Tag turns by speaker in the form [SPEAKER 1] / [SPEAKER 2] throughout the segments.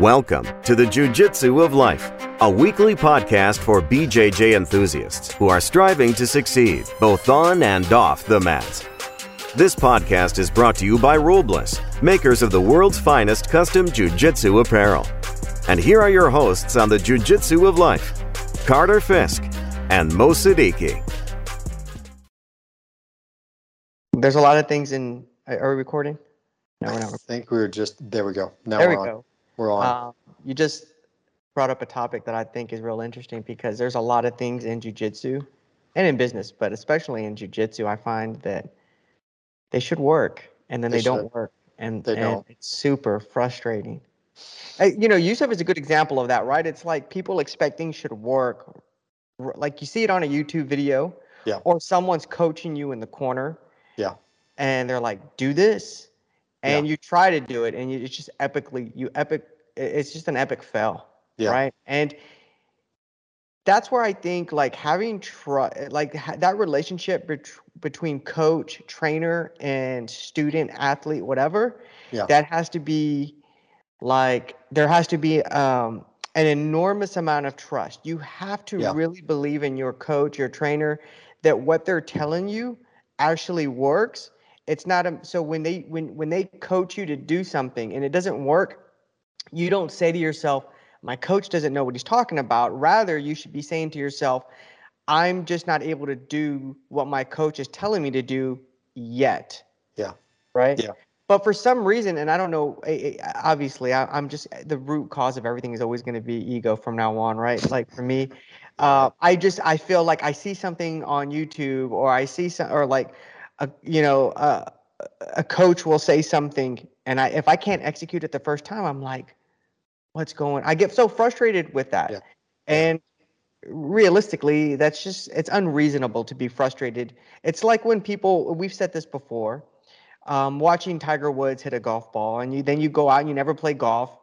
[SPEAKER 1] Welcome to the Jiu-Jitsu of Life, a weekly podcast for BJJ enthusiasts who are striving to succeed both on and off the mats. This podcast is brought to you by Rulebliss, makers of the world's finest custom Jiu-Jitsu apparel. And here are your hosts on the Jiu-Jitsu of Life, Carter Fisk and Mo Siddiqui.
[SPEAKER 2] There's a lot of things in. Are we recording?
[SPEAKER 3] No, we're not. I think we were just there. We go.
[SPEAKER 2] Now there we on. go.
[SPEAKER 3] We're on. Uh,
[SPEAKER 2] you just brought up a topic that I think is real interesting because there's a lot of things in jujitsu and in business, but especially in jujitsu, I find that they should work and then they, they don't work, and,
[SPEAKER 3] they
[SPEAKER 2] and
[SPEAKER 3] don't.
[SPEAKER 2] it's super frustrating. You know, Yusuf is a good example of that, right? It's like people expect things should work, like you see it on a YouTube video,
[SPEAKER 3] yeah,
[SPEAKER 2] or someone's coaching you in the corner,
[SPEAKER 3] yeah,
[SPEAKER 2] and they're like, "Do this," and yeah. you try to do it and you, it's just epically you epic it's just an epic fail
[SPEAKER 3] yeah.
[SPEAKER 2] right and that's where i think like having tr- like that relationship bet- between coach trainer and student athlete whatever
[SPEAKER 3] yeah.
[SPEAKER 2] that has to be like there has to be um, an enormous amount of trust you have to
[SPEAKER 3] yeah.
[SPEAKER 2] really believe in your coach your trainer that what they're telling you actually works it's not a so when they when when they coach you to do something and it doesn't work you don't say to yourself my coach doesn't know what he's talking about. Rather you should be saying to yourself i'm just not able to do what my coach is telling me to do yet.
[SPEAKER 3] Yeah.
[SPEAKER 2] Right?
[SPEAKER 3] Yeah.
[SPEAKER 2] But for some reason and i don't know obviously I, am just the root cause of everything is always going to be ego from now on right? Like for me uh, i just i feel like i see something on youtube or i see some or like a you know a, a coach will say something and I if I can't execute it the first time, I'm like, what's going? I get so frustrated with that.
[SPEAKER 3] Yeah.
[SPEAKER 2] And realistically, that's just it's unreasonable to be frustrated. It's like when people we've said this before. Um, watching Tiger Woods hit a golf ball, and you then you go out and you never play golf.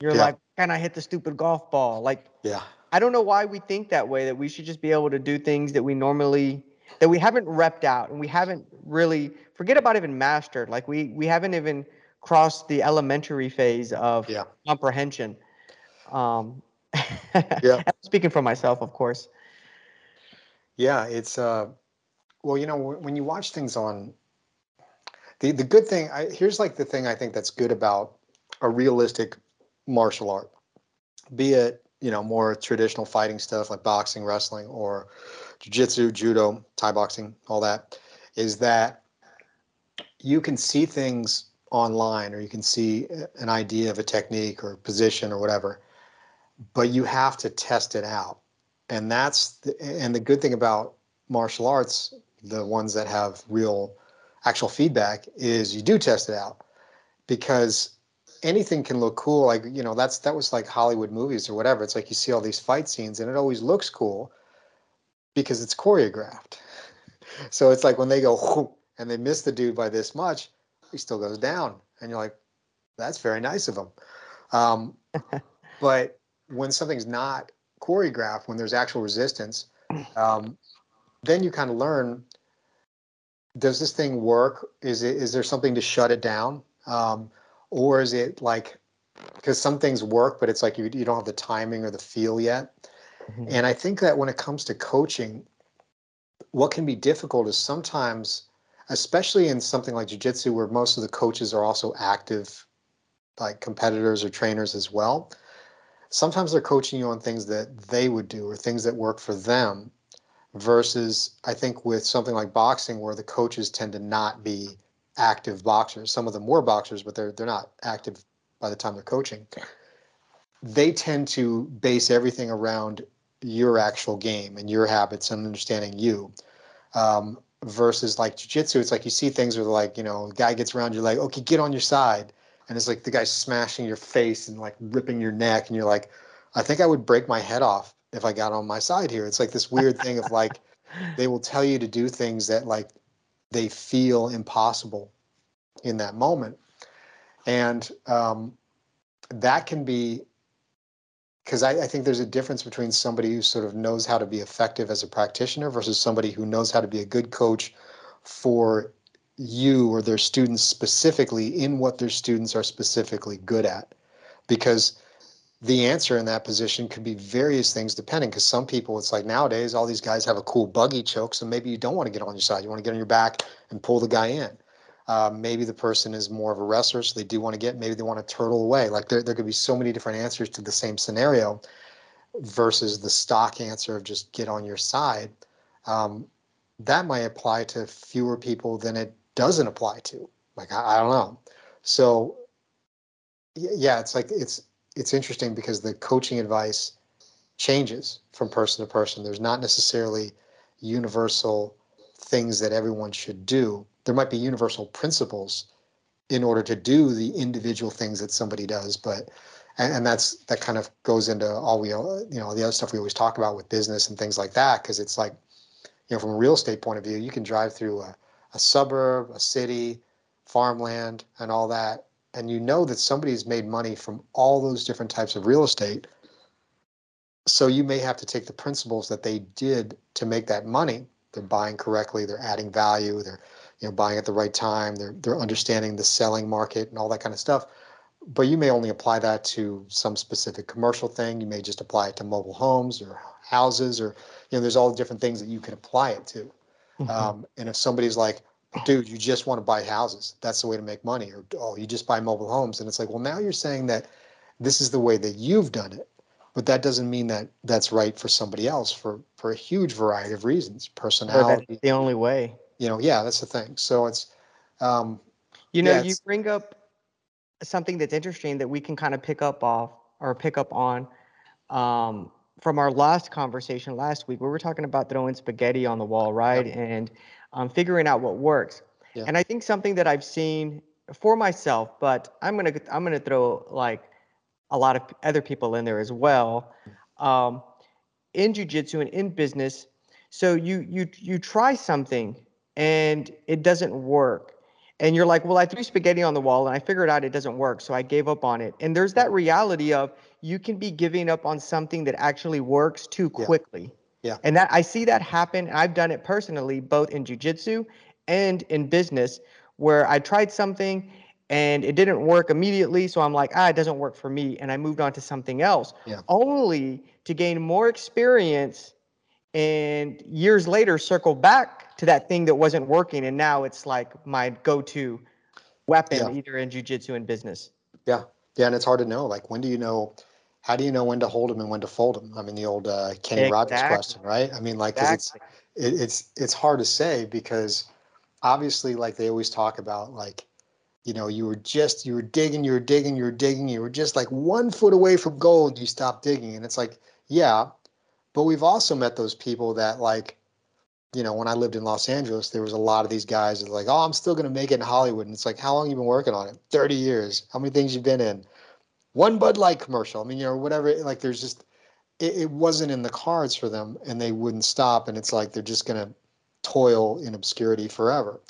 [SPEAKER 2] you're yeah. like, can I hit the stupid golf ball? Like,
[SPEAKER 3] yeah.
[SPEAKER 2] I don't know why we think that way. That we should just be able to do things that we normally that we haven't repped out and we haven't really forget about even mastered. Like we we haven't even crossed the elementary phase of
[SPEAKER 3] yeah.
[SPEAKER 2] comprehension. Um,
[SPEAKER 3] yeah.
[SPEAKER 2] speaking for myself, of course.
[SPEAKER 3] Yeah, it's uh, well, you know, when you watch things on the the good thing, I, here's like the thing I think that's good about a realistic martial art, be it you know more traditional fighting stuff like boxing, wrestling, or jiu-jitsu, judo, Thai boxing, all that, is that you can see things online or you can see an idea of a technique or position or whatever, but you have to test it out. And that's the, and the good thing about martial arts, the ones that have real actual feedback is you do test it out because anything can look cool like you know that's that was like hollywood movies or whatever it's like you see all these fight scenes and it always looks cool because it's choreographed. So it's like when they go and they miss the dude by this much, he still goes down, and you're like, that's very nice of him. Um, but when something's not choreographed, when there's actual resistance, um, then you kind of learn: Does this thing work? Is it is there something to shut it down, um, or is it like because some things work, but it's like you you don't have the timing or the feel yet. Mm-hmm. And I think that when it comes to coaching, what can be difficult is sometimes, especially in something like jujitsu, where most of the coaches are also active, like competitors or trainers as well. Sometimes they're coaching you on things that they would do or things that work for them, versus I think with something like boxing, where the coaches tend to not be active boxers. Some of them were boxers, but they're they're not active by the time they're coaching. They tend to base everything around your actual game and your habits and understanding you. Um, versus like jujitsu, it's like you see things where like, you know, the guy gets around, you're like, okay, get on your side. And it's like the guy smashing your face and like ripping your neck. And you're like, I think I would break my head off if I got on my side here. It's like this weird thing of like, they will tell you to do things that like they feel impossible in that moment. And um, that can be because I, I, think there's a difference between somebody who sort of knows how to be effective as a practitioner versus somebody who knows how to be a good coach for you or their students specifically in what their students are specifically good at. Because the answer in that position could be various things depending because some people it's like nowadays all these guys have a cool buggy choke so maybe you don't want to get on your side you want to get on your back and pull the guy in uh, maybe the person is more of a wrestler so they do want to get maybe they want to turtle away like there, there could be so many different answers to the same scenario versus the stock answer of just get on your side um, that might apply to fewer people than it doesn't apply to like I, I don't know so yeah it's like it's it's interesting because the coaching advice changes from person to person. There's not necessarily universal things that everyone should do. There might be universal principles in order to do the individual things that somebody does, but and, and that's that kind of goes into all we you know the other stuff we always talk about with business and things like that because it's like you know from a real estate point of view, you can drive through a, a suburb, a city, farmland, and all that, and you know that somebody's made money from all those different types of real estate. So you may have to take the principles that they did to make that money. They're buying correctly they're adding value they're you know buying at the right time they're they're understanding the selling market and all that kind of stuff but you may only apply that to some specific commercial thing you may just apply it to mobile homes or houses or you know there's all the different things that you can apply it to mm-hmm. um, and if somebody's like dude, you just want to buy houses. That's the way to make money. Or, oh, you just buy mobile homes. And it's like, well, now you're saying that this is the way that you've done it. But that doesn't mean that that's right for somebody else for, for a huge variety of reasons. Personality.
[SPEAKER 2] the only way.
[SPEAKER 3] You know, yeah, that's the thing. So it's, um,
[SPEAKER 2] you know, yeah, you bring up something that's interesting that we can kind of pick up off or pick up on um, from our last conversation last week. We were talking about throwing spaghetti on the wall, right? Yep. And um, figuring out what works. Yeah. And I think something that I've seen for myself, but I'm gonna I'm gonna throw like a lot of other people in there as well. Um, in jujitsu and in business, so you you you try something and it doesn't work, and you're like, well, I threw spaghetti on the wall and I figured out it doesn't work, so I gave up on it. And there's that reality of you can be giving up on something that actually works too quickly.
[SPEAKER 3] Yeah.
[SPEAKER 2] And that I see that happen. I've done it personally, both in jujitsu and in business, where I tried something and it didn't work immediately. So I'm like, ah, it doesn't work for me. And I moved on to something else,
[SPEAKER 3] yeah.
[SPEAKER 2] only to gain more experience and years later circle back to that thing that wasn't working. And now it's like my go to weapon, yeah. either in jujitsu and business.
[SPEAKER 3] Yeah. Yeah. And it's hard to know. Like, when do you know? how do you know when to hold them and when to fold them? I mean, the old uh, Kenny exactly. Rogers question, right? I mean, like, exactly. it's it, it's it's hard to say because obviously, like they always talk about, like, you know, you were just you were digging, you were digging, you were digging, you were just like one foot away from gold, you stopped digging, and it's like, yeah, but we've also met those people that like. You know, when I lived in Los Angeles, there was a lot of these guys that like, oh, I'm still gonna make it in Hollywood. And it's like, how long you been working on it? 30 years. How many things you've been in? one Bud Light commercial. I mean, you know, whatever. Like, there's just it, it wasn't in the cards for them, and they wouldn't stop. And it's like they're just gonna toil in obscurity forever.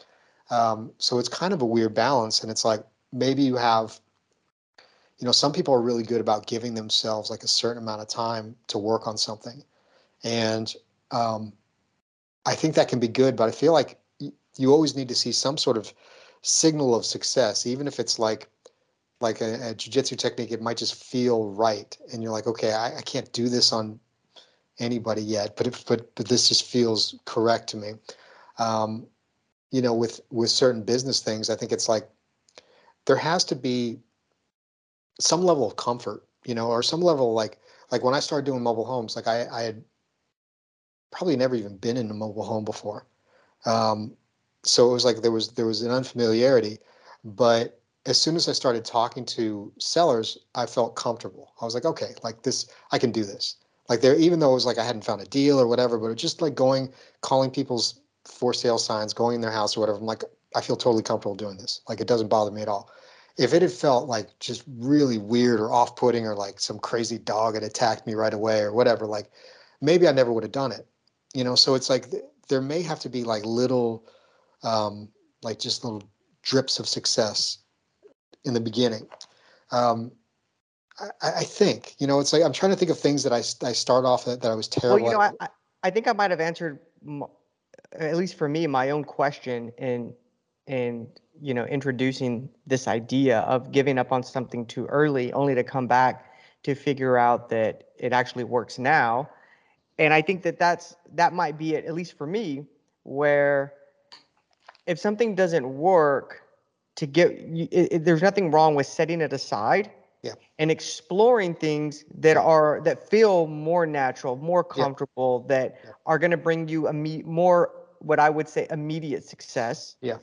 [SPEAKER 3] Um, so it's kind of a weird balance, and it's like maybe you have, you know, some people are really good about giving themselves like a certain amount of time to work on something, and um, I think that can be good. But I feel like you always need to see some sort of signal of success, even if it's like like a, a jiu-jitsu technique it might just feel right and you're like okay I, I can't do this on anybody yet but but but this just feels correct to me um, you know with with certain business things i think it's like there has to be some level of comfort you know or some level like like when i started doing mobile homes like i i had probably never even been in a mobile home before um, so it was like there was there was an unfamiliarity but as soon as I started talking to sellers, I felt comfortable. I was like, okay, like this, I can do this. Like there, even though it was like I hadn't found a deal or whatever, but just like going, calling people's for sale signs, going in their house or whatever. I'm like, I feel totally comfortable doing this. Like it doesn't bother me at all. If it had felt like just really weird or off putting or like some crazy dog had attacked me right away or whatever, like maybe I never would have done it. You know, so it's like th- there may have to be like little, um, like just little drips of success in the beginning. Um, I, I, think you know it's like I'm trying to think of things that I, I start off that, that I was terrible.
[SPEAKER 2] Well, you know, I, I think I might have answered, at least for me, my own question in in you know introducing this idea of giving up on something too early, only to come back to figure out that it actually works now. And I think that that's that might be it, at least for me, where if something doesn't work, to get it, it, there's nothing wrong with setting it aside
[SPEAKER 3] yeah.
[SPEAKER 2] and exploring things that are that feel more natural, more comfortable, yeah. that yeah. are going to bring you a me- more what I would say immediate success.
[SPEAKER 3] Yeah.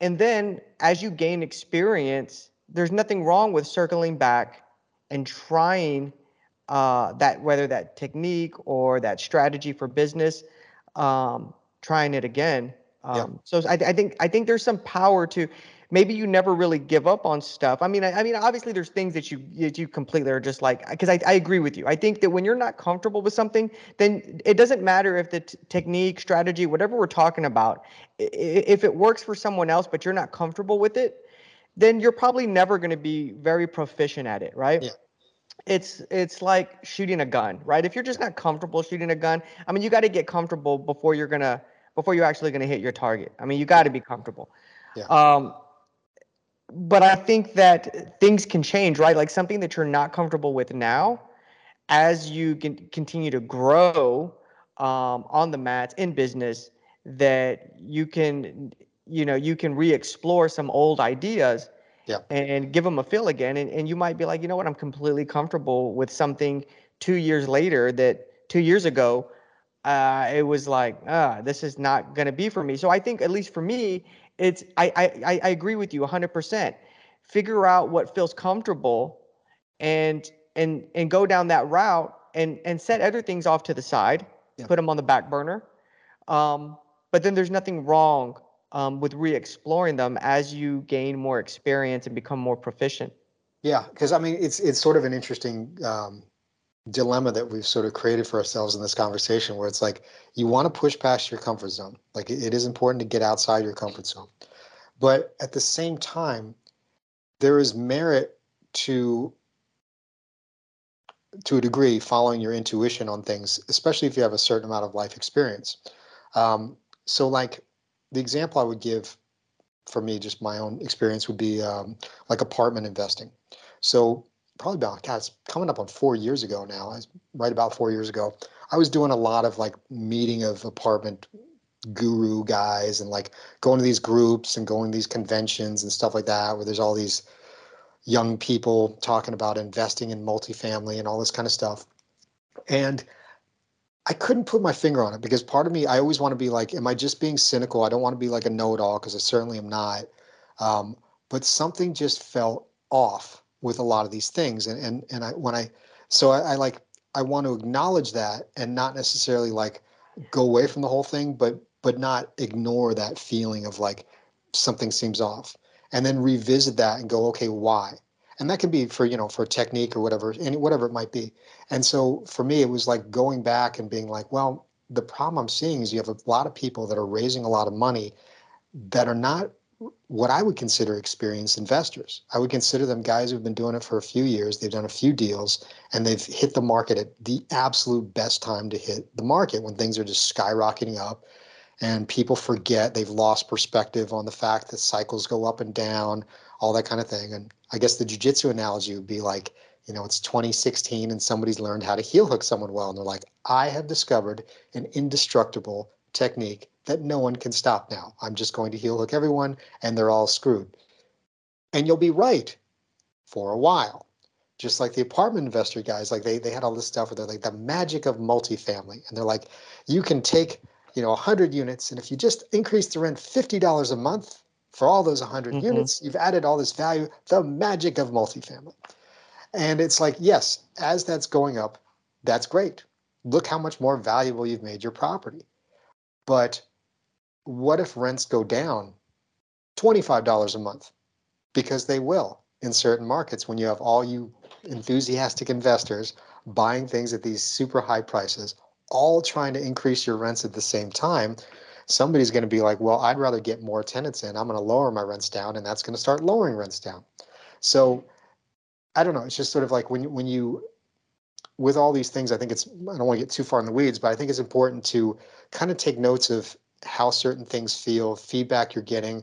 [SPEAKER 2] And then as you gain experience, there's nothing wrong with circling back and trying uh, that whether that technique or that strategy for business, um, trying it again. Um, yeah. So I, I think I think there's some power to maybe you never really give up on stuff. I mean, I, I mean, obviously there's things that you that you completely are just like because I, I agree with you. I think that when you're not comfortable with something, then it doesn't matter if the t- technique, strategy, whatever we're talking about, if it works for someone else, but you're not comfortable with it, then you're probably never going to be very proficient at it, right?
[SPEAKER 3] Yeah
[SPEAKER 2] it's it's like shooting a gun, right? If you're just not comfortable shooting a gun, I mean, you got to get comfortable before you're gonna before you're actually gonna hit your target. I mean, you got to be comfortable.
[SPEAKER 3] Yeah.
[SPEAKER 2] Um, but I think that things can change, right? Like something that you're not comfortable with now, as you can continue to grow um, on the mats in business, that you can, you know, you can re-explore some old ideas
[SPEAKER 3] yeah.
[SPEAKER 2] and give them a feel again. And, and you might be like, you know what, I'm completely comfortable with something two years later that two years ago, uh, it was like, ah, this is not going to be for me. So I think, at least for me, it's I, I I agree with you 100%. Figure out what feels comfortable, and and and go down that route, and and set other things off to the side, yeah. put them on the back burner. Um, but then there's nothing wrong um, with re-exploring them as you gain more experience and become more proficient.
[SPEAKER 3] Yeah, because I mean, it's it's sort of an interesting um, dilemma that we've sort of created for ourselves in this conversation where it's like you want to push past your comfort zone. Like it is important to get outside your comfort zone. But at the same time there is merit to to a degree following your intuition on things especially if you have a certain amount of life experience. Um, so like the example i would give for me just my own experience would be um, like apartment investing so probably about God, it's coming up on four years ago now. Right about four years ago. I was doing a lot of like meeting of apartment guru guys and like going to these groups and going to these conventions and stuff like that where there's all these young people talking about investing in multifamily and all this kind of stuff. And I couldn't put my finger on it because part of me, I always want to be like, am I just being cynical? I don't want to be like a know it all because I certainly am not. Um, but something just felt off with a lot of these things and and and I when I so I, I like I want to acknowledge that and not necessarily like go away from the whole thing but but not ignore that feeling of like something seems off and then revisit that and go okay why and that can be for you know for technique or whatever any whatever it might be and so for me it was like going back and being like well the problem i'm seeing is you have a lot of people that are raising a lot of money that are not what I would consider experienced investors. I would consider them guys who've been doing it for a few years. They've done a few deals and they've hit the market at the absolute best time to hit the market when things are just skyrocketing up and people forget they've lost perspective on the fact that cycles go up and down, all that kind of thing. And I guess the jujitsu analogy would be like, you know, it's 2016 and somebody's learned how to heel hook someone well. And they're like, I have discovered an indestructible technique that no one can stop now. I'm just going to heel hook everyone and they're all screwed. And you'll be right for a while. Just like the apartment investor guys, like they they had all this stuff where they're like the magic of multifamily. And they're like, you can take, you know, 100 units, and if you just increase the rent $50 a month for all those 100 mm-hmm. units, you've added all this value, the magic of multifamily. And it's like, yes, as that's going up, that's great. Look how much more valuable you've made your property. But what if rents go down $25 a month? Because they will in certain markets when you have all you enthusiastic investors buying things at these super high prices, all trying to increase your rents at the same time. Somebody's going to be like, well, I'd rather get more tenants in. I'm going to lower my rents down, and that's going to start lowering rents down. So I don't know. It's just sort of like when when you with all these things, I think it's I don't want to get too far in the weeds, but I think it's important to kind of take notes of how certain things feel, feedback you're getting,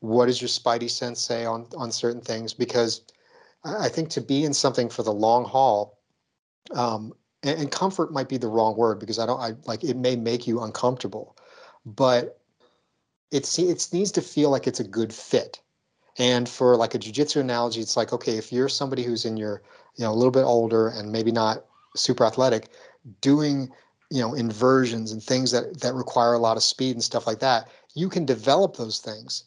[SPEAKER 3] what does your spidey sense say on on certain things? Because I think to be in something for the long haul, um, and, and comfort might be the wrong word because I don't I like it may make you uncomfortable, but it's it needs to feel like it's a good fit. And for like a jujitsu analogy, it's like okay, if you're somebody who's in your you know a little bit older and maybe not super athletic, doing you know inversions and things that that require a lot of speed and stuff like that, you can develop those things,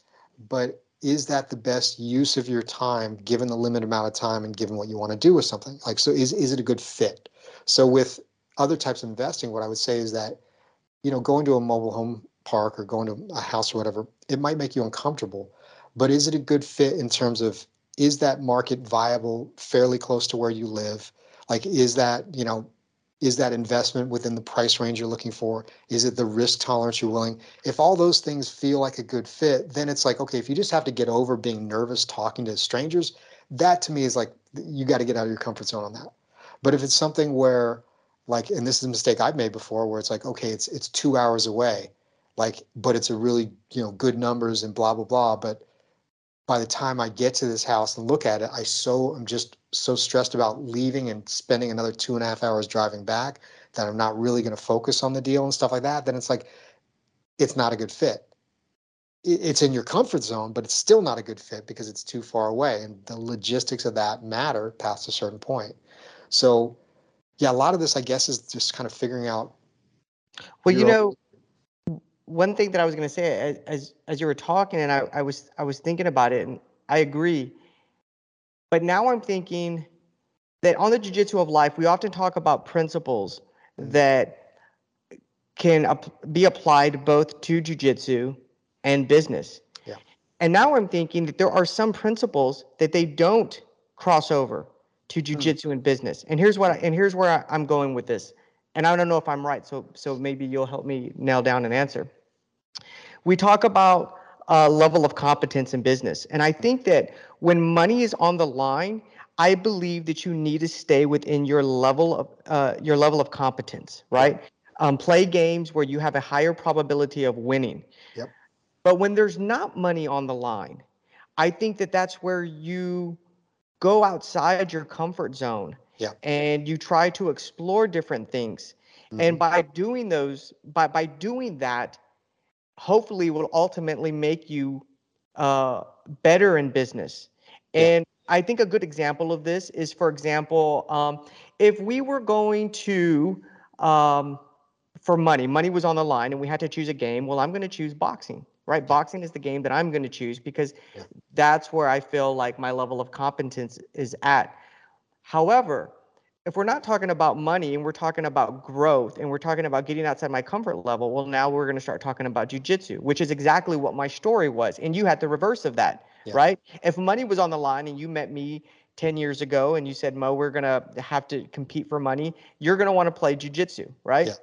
[SPEAKER 3] but is that the best use of your time given the limited amount of time and given what you want to do with something like so is is it a good fit so with other types of investing, what I would say is that, you know, going to a mobile home park or going to a house or whatever, it might make you uncomfortable. But is it a good fit in terms of is that market viable fairly close to where you live? Like is that, you know, is that investment within the price range you're looking for? Is it the risk tolerance you're willing? If all those things feel like a good fit, then it's like, okay, if you just have to get over being nervous talking to strangers, that to me is like you got to get out of your comfort zone on that. But if it's something where, like, and this is a mistake I've made before, where it's like, okay, it's it's two hours away, like, but it's a really you know good numbers and blah blah blah. But by the time I get to this house and look at it, I so I'm just so stressed about leaving and spending another two and a half hours driving back that I'm not really going to focus on the deal and stuff like that. Then it's like, it's not a good fit it's in your comfort zone, but it's still not a good fit because it's too far away. And the logistics of that matter past a certain point. So, yeah, a lot of this, I guess, is just kind of figuring out.
[SPEAKER 2] Well, you know, one thing that I was going to say as, as you were talking, and I, I was I was thinking about it, and I agree. But now I'm thinking that on the jujitsu of life, we often talk about principles that can ap- be applied both to jujitsu and business.
[SPEAKER 3] Yeah.
[SPEAKER 2] And now I'm thinking that there are some principles that they don't cross over to hmm. jujitsu and business. And here's what I, and here's where I, am going with this. And I don't know if I'm right, so so maybe you'll help me nail down an answer. We talk about uh, level of competence in business, and I think that when money is on the line, I believe that you need to stay within your level of uh, your level of competence, right? Um, play games where you have a higher probability of winning.
[SPEAKER 3] Yep.
[SPEAKER 2] But when there's not money on the line, I think that that's where you go outside your comfort zone
[SPEAKER 3] yeah.
[SPEAKER 2] and you try to explore different things mm-hmm. and by doing those by by doing that hopefully will ultimately make you uh, better in business yeah. and i think a good example of this is for example um, if we were going to um, for money money was on the line and we had to choose a game well i'm going to choose boxing right? Boxing is the game that I'm going to choose because yeah. that's where I feel like my level of competence is at. However, if we're not talking about money and we're talking about growth and we're talking about getting outside my comfort level, well, now we're going to start talking about jujitsu, which is exactly what my story was. And you had the reverse of that, yeah. right? If money was on the line and you met me 10 years ago and you said, Mo, we're going to have to compete for money, you're going to want to play jujitsu, right?
[SPEAKER 3] Yeah.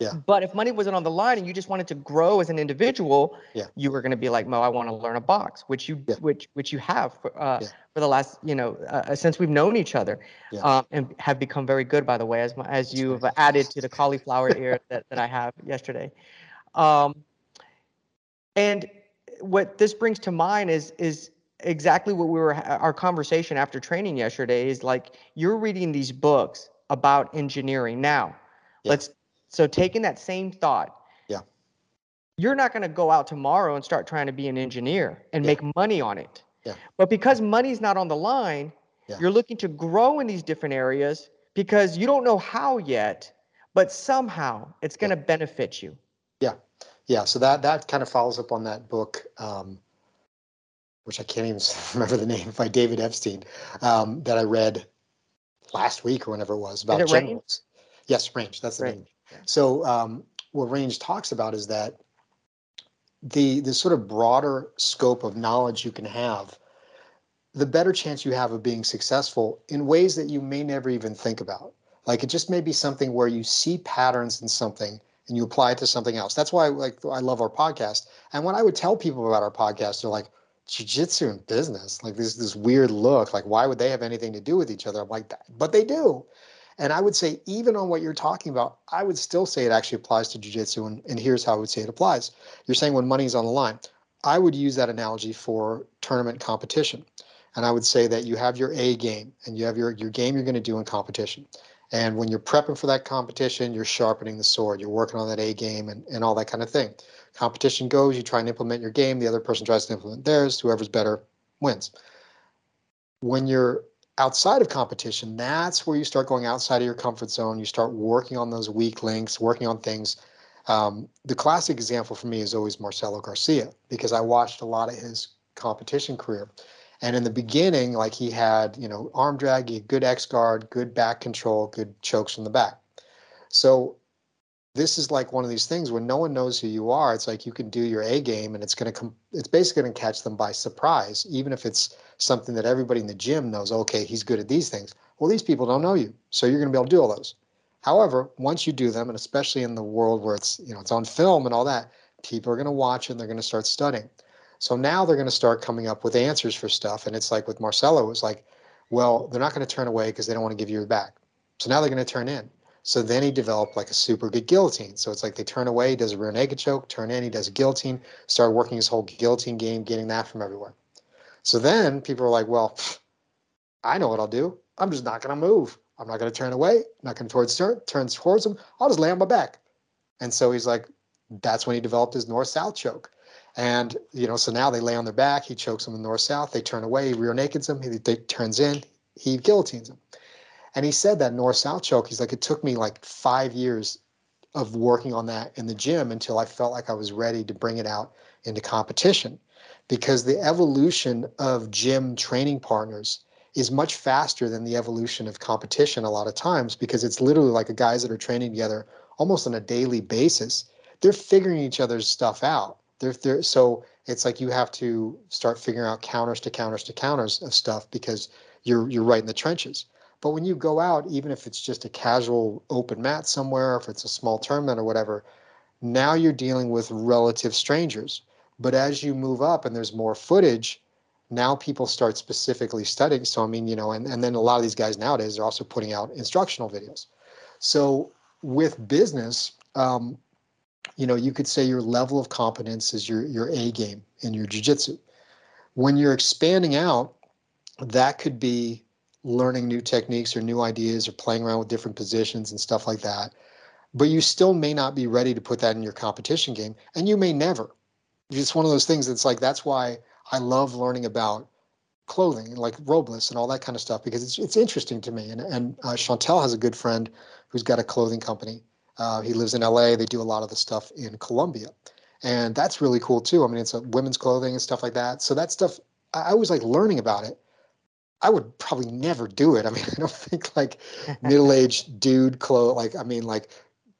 [SPEAKER 3] Yeah.
[SPEAKER 2] But if money wasn't on the line and you just wanted to grow as an individual,
[SPEAKER 3] yeah.
[SPEAKER 2] you were going to be like, Mo, I want to learn a box, which you yeah. which which you have for, uh, yeah. for the last you know uh, uh since we've known each other,
[SPEAKER 3] yeah.
[SPEAKER 2] um, and have become very good by the way as as you've added to the cauliflower ear that, that I have yesterday. Um, and what this brings to mind is is exactly what we were our conversation after training yesterday is like you're reading these books about engineering now. Let's so taking that same thought,
[SPEAKER 3] yeah,
[SPEAKER 2] you're not going to go out tomorrow and start trying to be an engineer and yeah. make money on it.
[SPEAKER 3] Yeah.
[SPEAKER 2] But because money's not on the line, yeah. you're looking to grow in these different areas because you don't know how yet, but somehow it's going to yeah. benefit you.
[SPEAKER 3] Yeah. Yeah. So that that kind of follows up on that book, um, which I can't even remember the name by David Epstein, um, that I read last week or whenever it was about
[SPEAKER 2] it generals.
[SPEAKER 3] Yes, range. That's the range. name. So um, what range talks about is that the the sort of broader scope of knowledge you can have, the better chance you have of being successful in ways that you may never even think about. Like it just may be something where you see patterns in something and you apply it to something else. That's why like I love our podcast. And when I would tell people about our podcast, they're like, jiu-jitsu and business, like this this weird look. Like, why would they have anything to do with each other? I'm like, but they do. And I would say, even on what you're talking about, I would still say it actually applies to jujitsu. And, and here's how I would say it applies. You're saying when money's on the line. I would use that analogy for tournament competition. And I would say that you have your A game and you have your, your game you're going to do in competition. And when you're prepping for that competition, you're sharpening the sword. You're working on that A game and, and all that kind of thing. Competition goes, you try and implement your game, the other person tries to implement theirs, whoever's better wins. When you're outside of competition, that's where you start going outside of your comfort zone. You start working on those weak links, working on things. Um, the classic example for me is always Marcelo Garcia because I watched a lot of his competition career. And in the beginning, like he had, you know, arm drag, he had good X guard, good back control, good chokes from the back. So this is like one of these things when no one knows who you are. It's like you can do your A game, and it's going to come. It's basically going to catch them by surprise, even if it's something that everybody in the gym knows. Okay, he's good at these things. Well, these people don't know you, so you're going to be able to do all those. However, once you do them, and especially in the world where it's you know it's on film and all that, people are going to watch and they're going to start studying. So now they're going to start coming up with answers for stuff. And it's like with Marcelo, it was like, well, they're not going to turn away because they don't want to give you back. So now they're going to turn in. So then he developed like a super good guillotine. So it's like they turn away, he does a rear naked choke, turn in, he does a guillotine, started working his whole guillotine game, getting that from everywhere. So then people are like, well, I know what I'll do. I'm just not going to move. I'm not going to turn away. I'm not going to towards turn, turn towards him. I'll just lay on my back. And so he's like, that's when he developed his north south choke. And, you know, so now they lay on their back. He chokes them in north south. They turn away. He rear nakeds them. He, he turns in. He guillotines them. And he said that north south choke, he's like, it took me like five years of working on that in the gym until I felt like I was ready to bring it out into competition. Because the evolution of gym training partners is much faster than the evolution of competition a lot of times because it's literally like the guys that are training together almost on a daily basis. They're figuring each other's stuff out there, there, so it's like you have to start figuring out counters to counters to counters of stuff because you're you're right in the trenches. But when you go out, even if it's just a casual open mat somewhere, if it's a small tournament or whatever, now you're dealing with relative strangers. But as you move up and there's more footage, now people start specifically studying. So I mean, you know, and, and then a lot of these guys nowadays are also putting out instructional videos. So with business, um, you know, you could say your level of competence is your your A game in your jujitsu. When you're expanding out, that could be learning new techniques or new ideas or playing around with different positions and stuff like that. But you still may not be ready to put that in your competition game, and you may never. It's one of those things that's like that's why I love learning about clothing like Robles and all that kind of stuff because it's it's interesting to me. And and uh, Chantel has a good friend who's got a clothing company, uh, he lives in LA. They do a lot of the stuff in Colombia. And that's really cool too. I mean, it's a women's clothing and stuff like that. So that stuff, I, I always like learning about it. I would probably never do it. I mean, I don't think like middle-aged dude clothes, like, I mean, like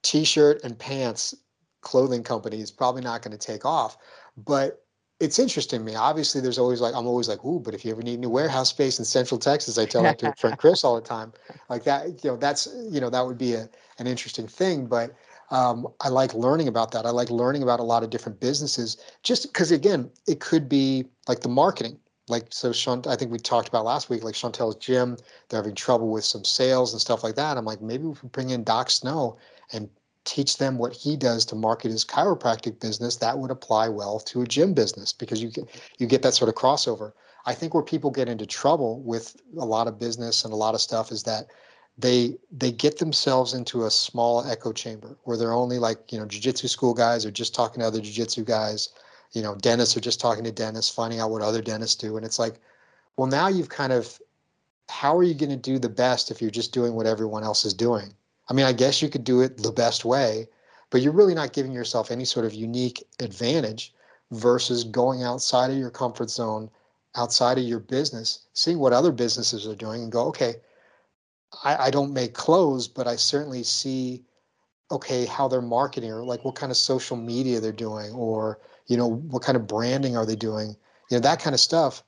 [SPEAKER 3] t-shirt and pants clothing company is probably not going to take off. But it's interesting to me. Obviously, there's always like I'm always like, ooh, but if you ever need new warehouse space in Central Texas, I tell to friend Chris all the time. Like that, you know, that's you know that would be a an interesting thing. But um, I like learning about that. I like learning about a lot of different businesses, just because again, it could be like the marketing. Like so, Sean, I think we talked about last week, like Chantel's gym, they're having trouble with some sales and stuff like that. I'm like, maybe we could bring in Doc Snow and teach them what he does to market his chiropractic business, that would apply well to a gym business because you get you get that sort of crossover. I think where people get into trouble with a lot of business and a lot of stuff is that they they get themselves into a small echo chamber where they're only like you know jiu-jitsu school guys or just talking to other jiu-jitsu guys you know dentists are just talking to dentists finding out what other dentists do and it's like well now you've kind of how are you going to do the best if you're just doing what everyone else is doing? I mean, I guess you could do it the best way, but you're really not giving yourself any sort of unique advantage versus going outside of your comfort zone, outside of your business, seeing what other businesses are doing and go, okay, I, I don't make clothes, but I certainly see, okay, how they're marketing or like what kind of social media they're doing or, you know, what kind of branding are they doing? You know, that kind of stuff.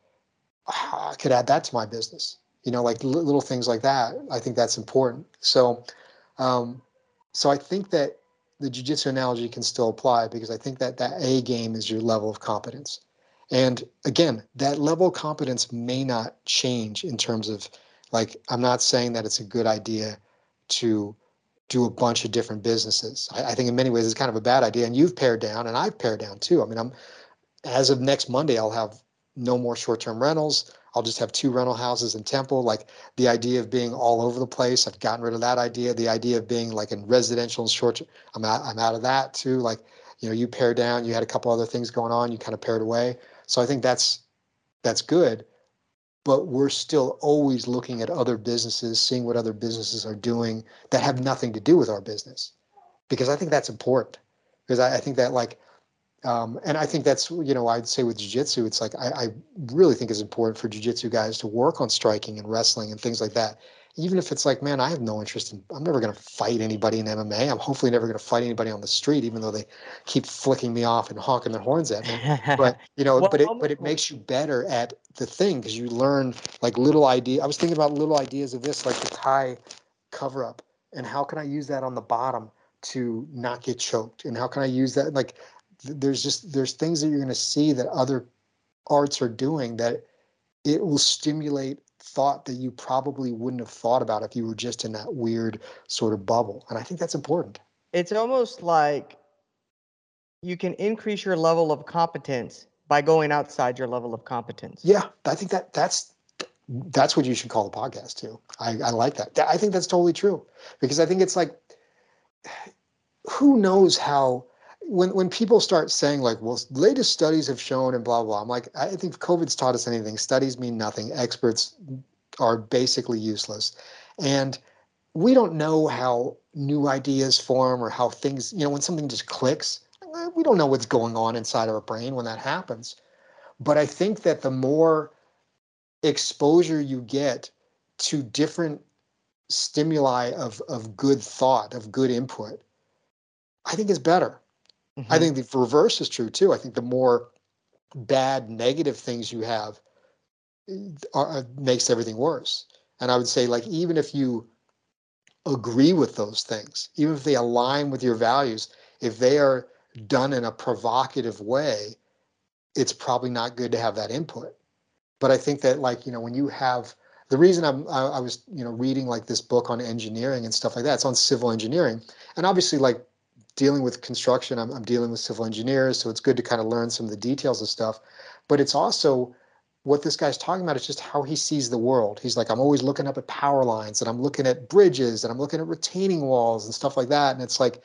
[SPEAKER 3] I could add that to my business. You know, like little things like that. I think that's important. So, um, so I think that the jujitsu analogy can still apply because I think that that A game is your level of competence. And again, that level of competence may not change in terms of like, I'm not saying that it's a good idea to do a bunch of different businesses. I, I think in many ways it's kind of a bad idea. And you've pared down and I've pared down too. I mean, I'm as of next Monday, I'll have no more short term rentals. I'll just have two rental houses in Temple. Like the idea of being all over the place, I've gotten rid of that idea. The idea of being like in residential and short, I'm out, I'm out of that too. Like, you know, you pare down, you had a couple other things going on, you kind of pared away. So I think that's that's good. But we're still always looking at other businesses, seeing what other businesses are doing that have nothing to do with our business. Because I think that's important. Because I, I think that like um, and I think that's, you know, I'd say with jiu-jitsu, it's like, I, I really think it's important for jiu-jitsu guys to work on striking and wrestling and things like that. Even if it's like, man, I have no interest in, I'm never going to fight anybody in MMA. I'm hopefully never going to fight anybody on the street, even though they keep flicking me off and honking their horns at me. But, you know, well, but it, but it makes you better at the thing because you learn like little idea. I was thinking about little ideas of this, like the Thai cover up and how can I use that on the bottom to not get choked? And how can I use that? Like, there's just there's things that you're going to see that other arts are doing that it will stimulate thought that you probably wouldn't have thought about if you were just in that weird sort of bubble and i think that's important.
[SPEAKER 2] It's almost like you can increase your level of competence by going outside your level of competence.
[SPEAKER 3] Yeah i think that that's that's what you should call the podcast too. I, I like that. I think that's totally true because i think it's like who knows how when when people start saying like, well, latest studies have shown and blah blah, I'm like, I think COVID's taught us anything, studies mean nothing. Experts are basically useless, and we don't know how new ideas form or how things, you know, when something just clicks, eh, we don't know what's going on inside of our brain when that happens. But I think that the more exposure you get to different stimuli of of good thought, of good input, I think is better. Mm-hmm. I think the reverse is true too. I think the more bad, negative things you have are, uh, makes everything worse. And I would say, like, even if you agree with those things, even if they align with your values, if they are done in a provocative way, it's probably not good to have that input. But I think that, like, you know, when you have the reason I'm, I, I was, you know, reading like this book on engineering and stuff like that, it's on civil engineering. And obviously, like, dealing with construction, I'm, I'm dealing with civil engineers, so it's good to kind of learn some of the details of stuff. But it's also what this guy's talking about is just how he sees the world. He's like, I'm always looking up at power lines and I'm looking at bridges and I'm looking at retaining walls and stuff like that. And it's like,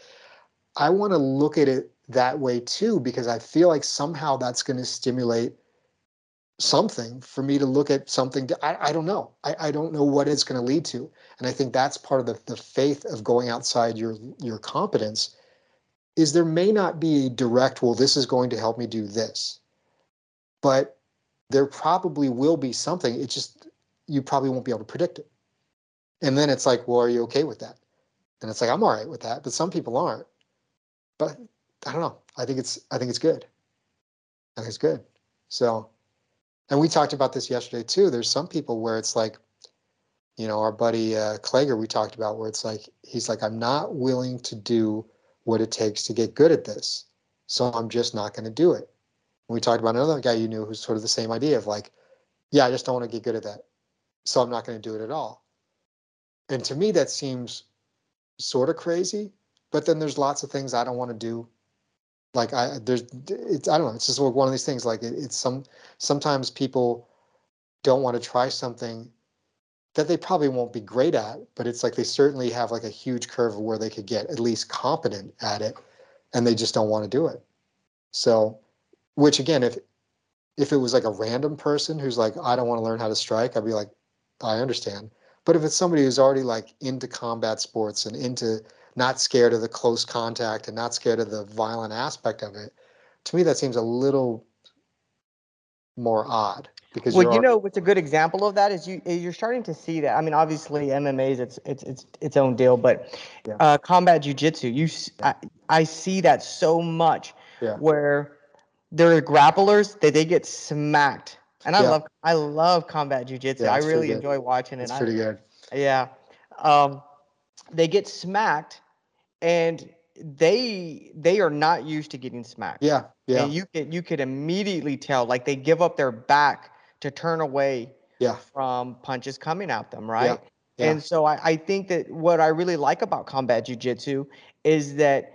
[SPEAKER 3] I want to look at it that way too, because I feel like somehow that's going to stimulate something for me to look at something to, I, I don't know I, I don't know what it's going to lead to and i think that's part of the, the faith of going outside your your competence is there may not be a direct, well, this is going to help me do this. But there probably will be something. It just, you probably won't be able to predict it. And then it's like, well, are you okay with that? And it's like, I'm all right with that, but some people aren't. But I don't know. I think it's, I think it's good. I think it's good. So, and we talked about this yesterday too. There's some people where it's like, you know, our buddy uh, Klager, we talked about where it's like, he's like, I'm not willing to do what it takes to get good at this. So I'm just not going to do it. We talked about another guy you knew who's sort of the same idea of like, yeah, I just don't want to get good at that. So I'm not going to do it at all. And to me, that seems sort of crazy. But then there's lots of things I don't want to do. Like I, there's, it's, I don't know. It's just one of these things. Like it, it's some, sometimes people don't want to try something that they probably won't be great at, but it's like they certainly have like a huge curve where they could get at least competent at it, and they just don't want to do it. So, which again, if if it was like a random person who's like, I don't want to learn how to strike, I'd be like, I understand. But if it's somebody who's already like into combat sports and into not scared of the close contact and not scared of the violent aspect of it, to me that seems a little more odd
[SPEAKER 2] because well, you know what's a good example of that is you you're starting to see that. I mean, obviously MMA is its its its its own deal, but yeah. uh, combat jujitsu, you yeah. I, I see that so much yeah. where there are grapplers that they get smacked, and I love I love combat jujitsu. I really enjoy watching it.
[SPEAKER 3] It's pretty good.
[SPEAKER 2] Yeah, um, they get smacked, and they they are not used to getting smacked.
[SPEAKER 3] Yeah, yeah.
[SPEAKER 2] And you could you could immediately tell, like they give up their back to turn away
[SPEAKER 3] yeah.
[SPEAKER 2] from punches coming at them, right? Yeah. Yeah. And so I, I think that what I really like about combat jujitsu is that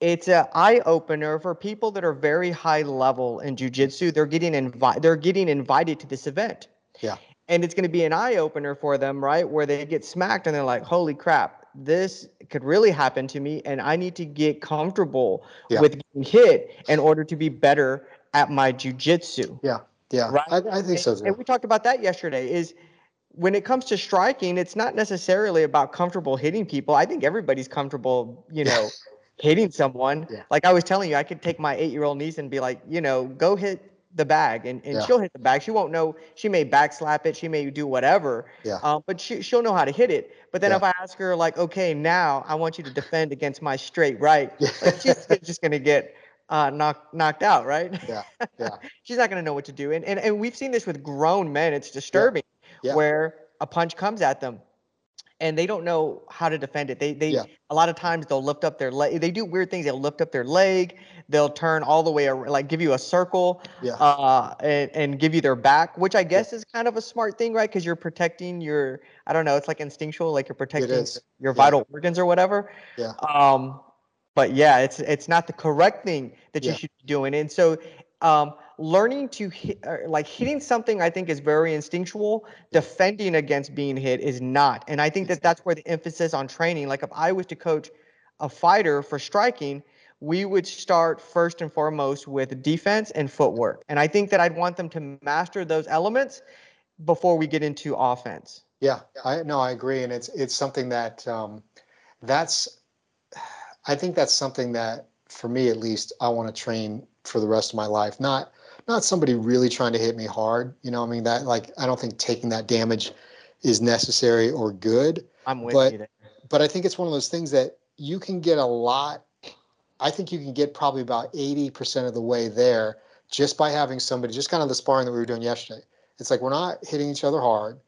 [SPEAKER 2] it's an eye opener for people that are very high level in jujitsu. They're getting invited. They're getting invited to this event,
[SPEAKER 3] Yeah.
[SPEAKER 2] And it's going to be an eye opener for them, right? Where they get smacked and they're like, holy crap, this could really happen to me. And I need to get comfortable
[SPEAKER 3] Yeah.
[SPEAKER 2] with getting hit in order to be better at my jujitsu.
[SPEAKER 3] Yeah. Yeah.
[SPEAKER 2] Right.
[SPEAKER 3] I, I think so
[SPEAKER 2] And,
[SPEAKER 3] too.
[SPEAKER 2] and we talked about that yesterday. Is when it comes to striking, it's not necessarily about comfortable hitting people. I think everybody's comfortable, you know, hitting someone.
[SPEAKER 3] Yeah.
[SPEAKER 2] Like I was telling you, I could take my eight-year-old niece and be like, you know, go hit the bag, and, and
[SPEAKER 3] Yeah.
[SPEAKER 2] she'll hit the bag. She won't know. She may back slap it. She may do whatever.
[SPEAKER 3] Yeah.
[SPEAKER 2] Um, but she she'll know how to hit it. But then
[SPEAKER 3] Yeah.
[SPEAKER 2] if I ask her like, okay, now I want you to defend against my straight right,
[SPEAKER 3] Yeah.
[SPEAKER 2] like she's just gonna get uh, knocked knocked out, right?
[SPEAKER 3] Yeah, yeah.
[SPEAKER 2] she's not going to know what to do. And, and and we've seen this with grown men. It's disturbing
[SPEAKER 3] Yeah.
[SPEAKER 2] where a punch comes at them and they don't know how to defend it. They they
[SPEAKER 3] Yeah.
[SPEAKER 2] a lot of times they'll lift up their leg. They do weird things. They'll lift up their leg. They'll turn all the way around, like give you a circle,
[SPEAKER 3] Yeah.
[SPEAKER 2] uh, and, and give you their back, which I guess is kind of a smart thing, right? Because you're protecting your, I don't know, it's like instinctual, like you're protecting your
[SPEAKER 3] Yeah.
[SPEAKER 2] vital organs or whatever.
[SPEAKER 3] Yeah.
[SPEAKER 2] Um, but yeah, it's it's not the correct thing that you should be doing. And so, um, learning to hit, like hitting something, I think is very instinctual. Defending against being hit is not. And I think that that's where the emphasis on training. Like if I was to coach a fighter for striking, we would start first and foremost with defense and footwork. And I think that I'd want them to master those elements before we get into offense.
[SPEAKER 3] Yeah, I no, I agree, and it's it's something that um, that's I think that's something that for me at least I want to train for the rest of my life. Not not somebody really trying to hit me hard. You know, I mean that like I don't think taking that damage is necessary or good.
[SPEAKER 2] I'm with
[SPEAKER 3] But-
[SPEAKER 2] you there.
[SPEAKER 3] But I think it's one of those things that you can get a lot. I think you can get probably about eighty percent of the way there just by having somebody, just kind of the sparring that we were doing yesterday. It's like we're not hitting each other hard,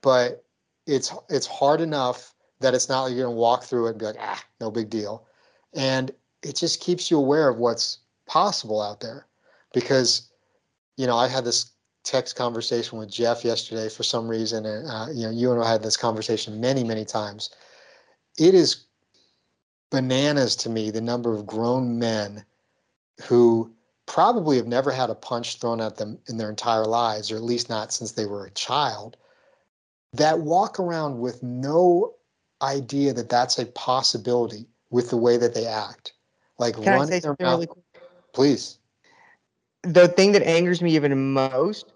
[SPEAKER 3] but it's it's hard enough that it's not like you're gonna walk through it and be like, ah, no big deal. And it just keeps you aware of what's possible out there. Because, you know, I had this text conversation with Jeff yesterday for some reason, and uh, you know, you and I had this conversation many, many times. It is bananas to me the number of grown men who probably have never had a punch thrown at them in their entire lives, or at least not since they were a child, that walk around with no idea that that's a possibility with the way that they act. Like
[SPEAKER 2] Can I
[SPEAKER 3] running
[SPEAKER 2] say something
[SPEAKER 3] mouth.
[SPEAKER 2] really quick?
[SPEAKER 3] Please.
[SPEAKER 2] the thing that angers me even most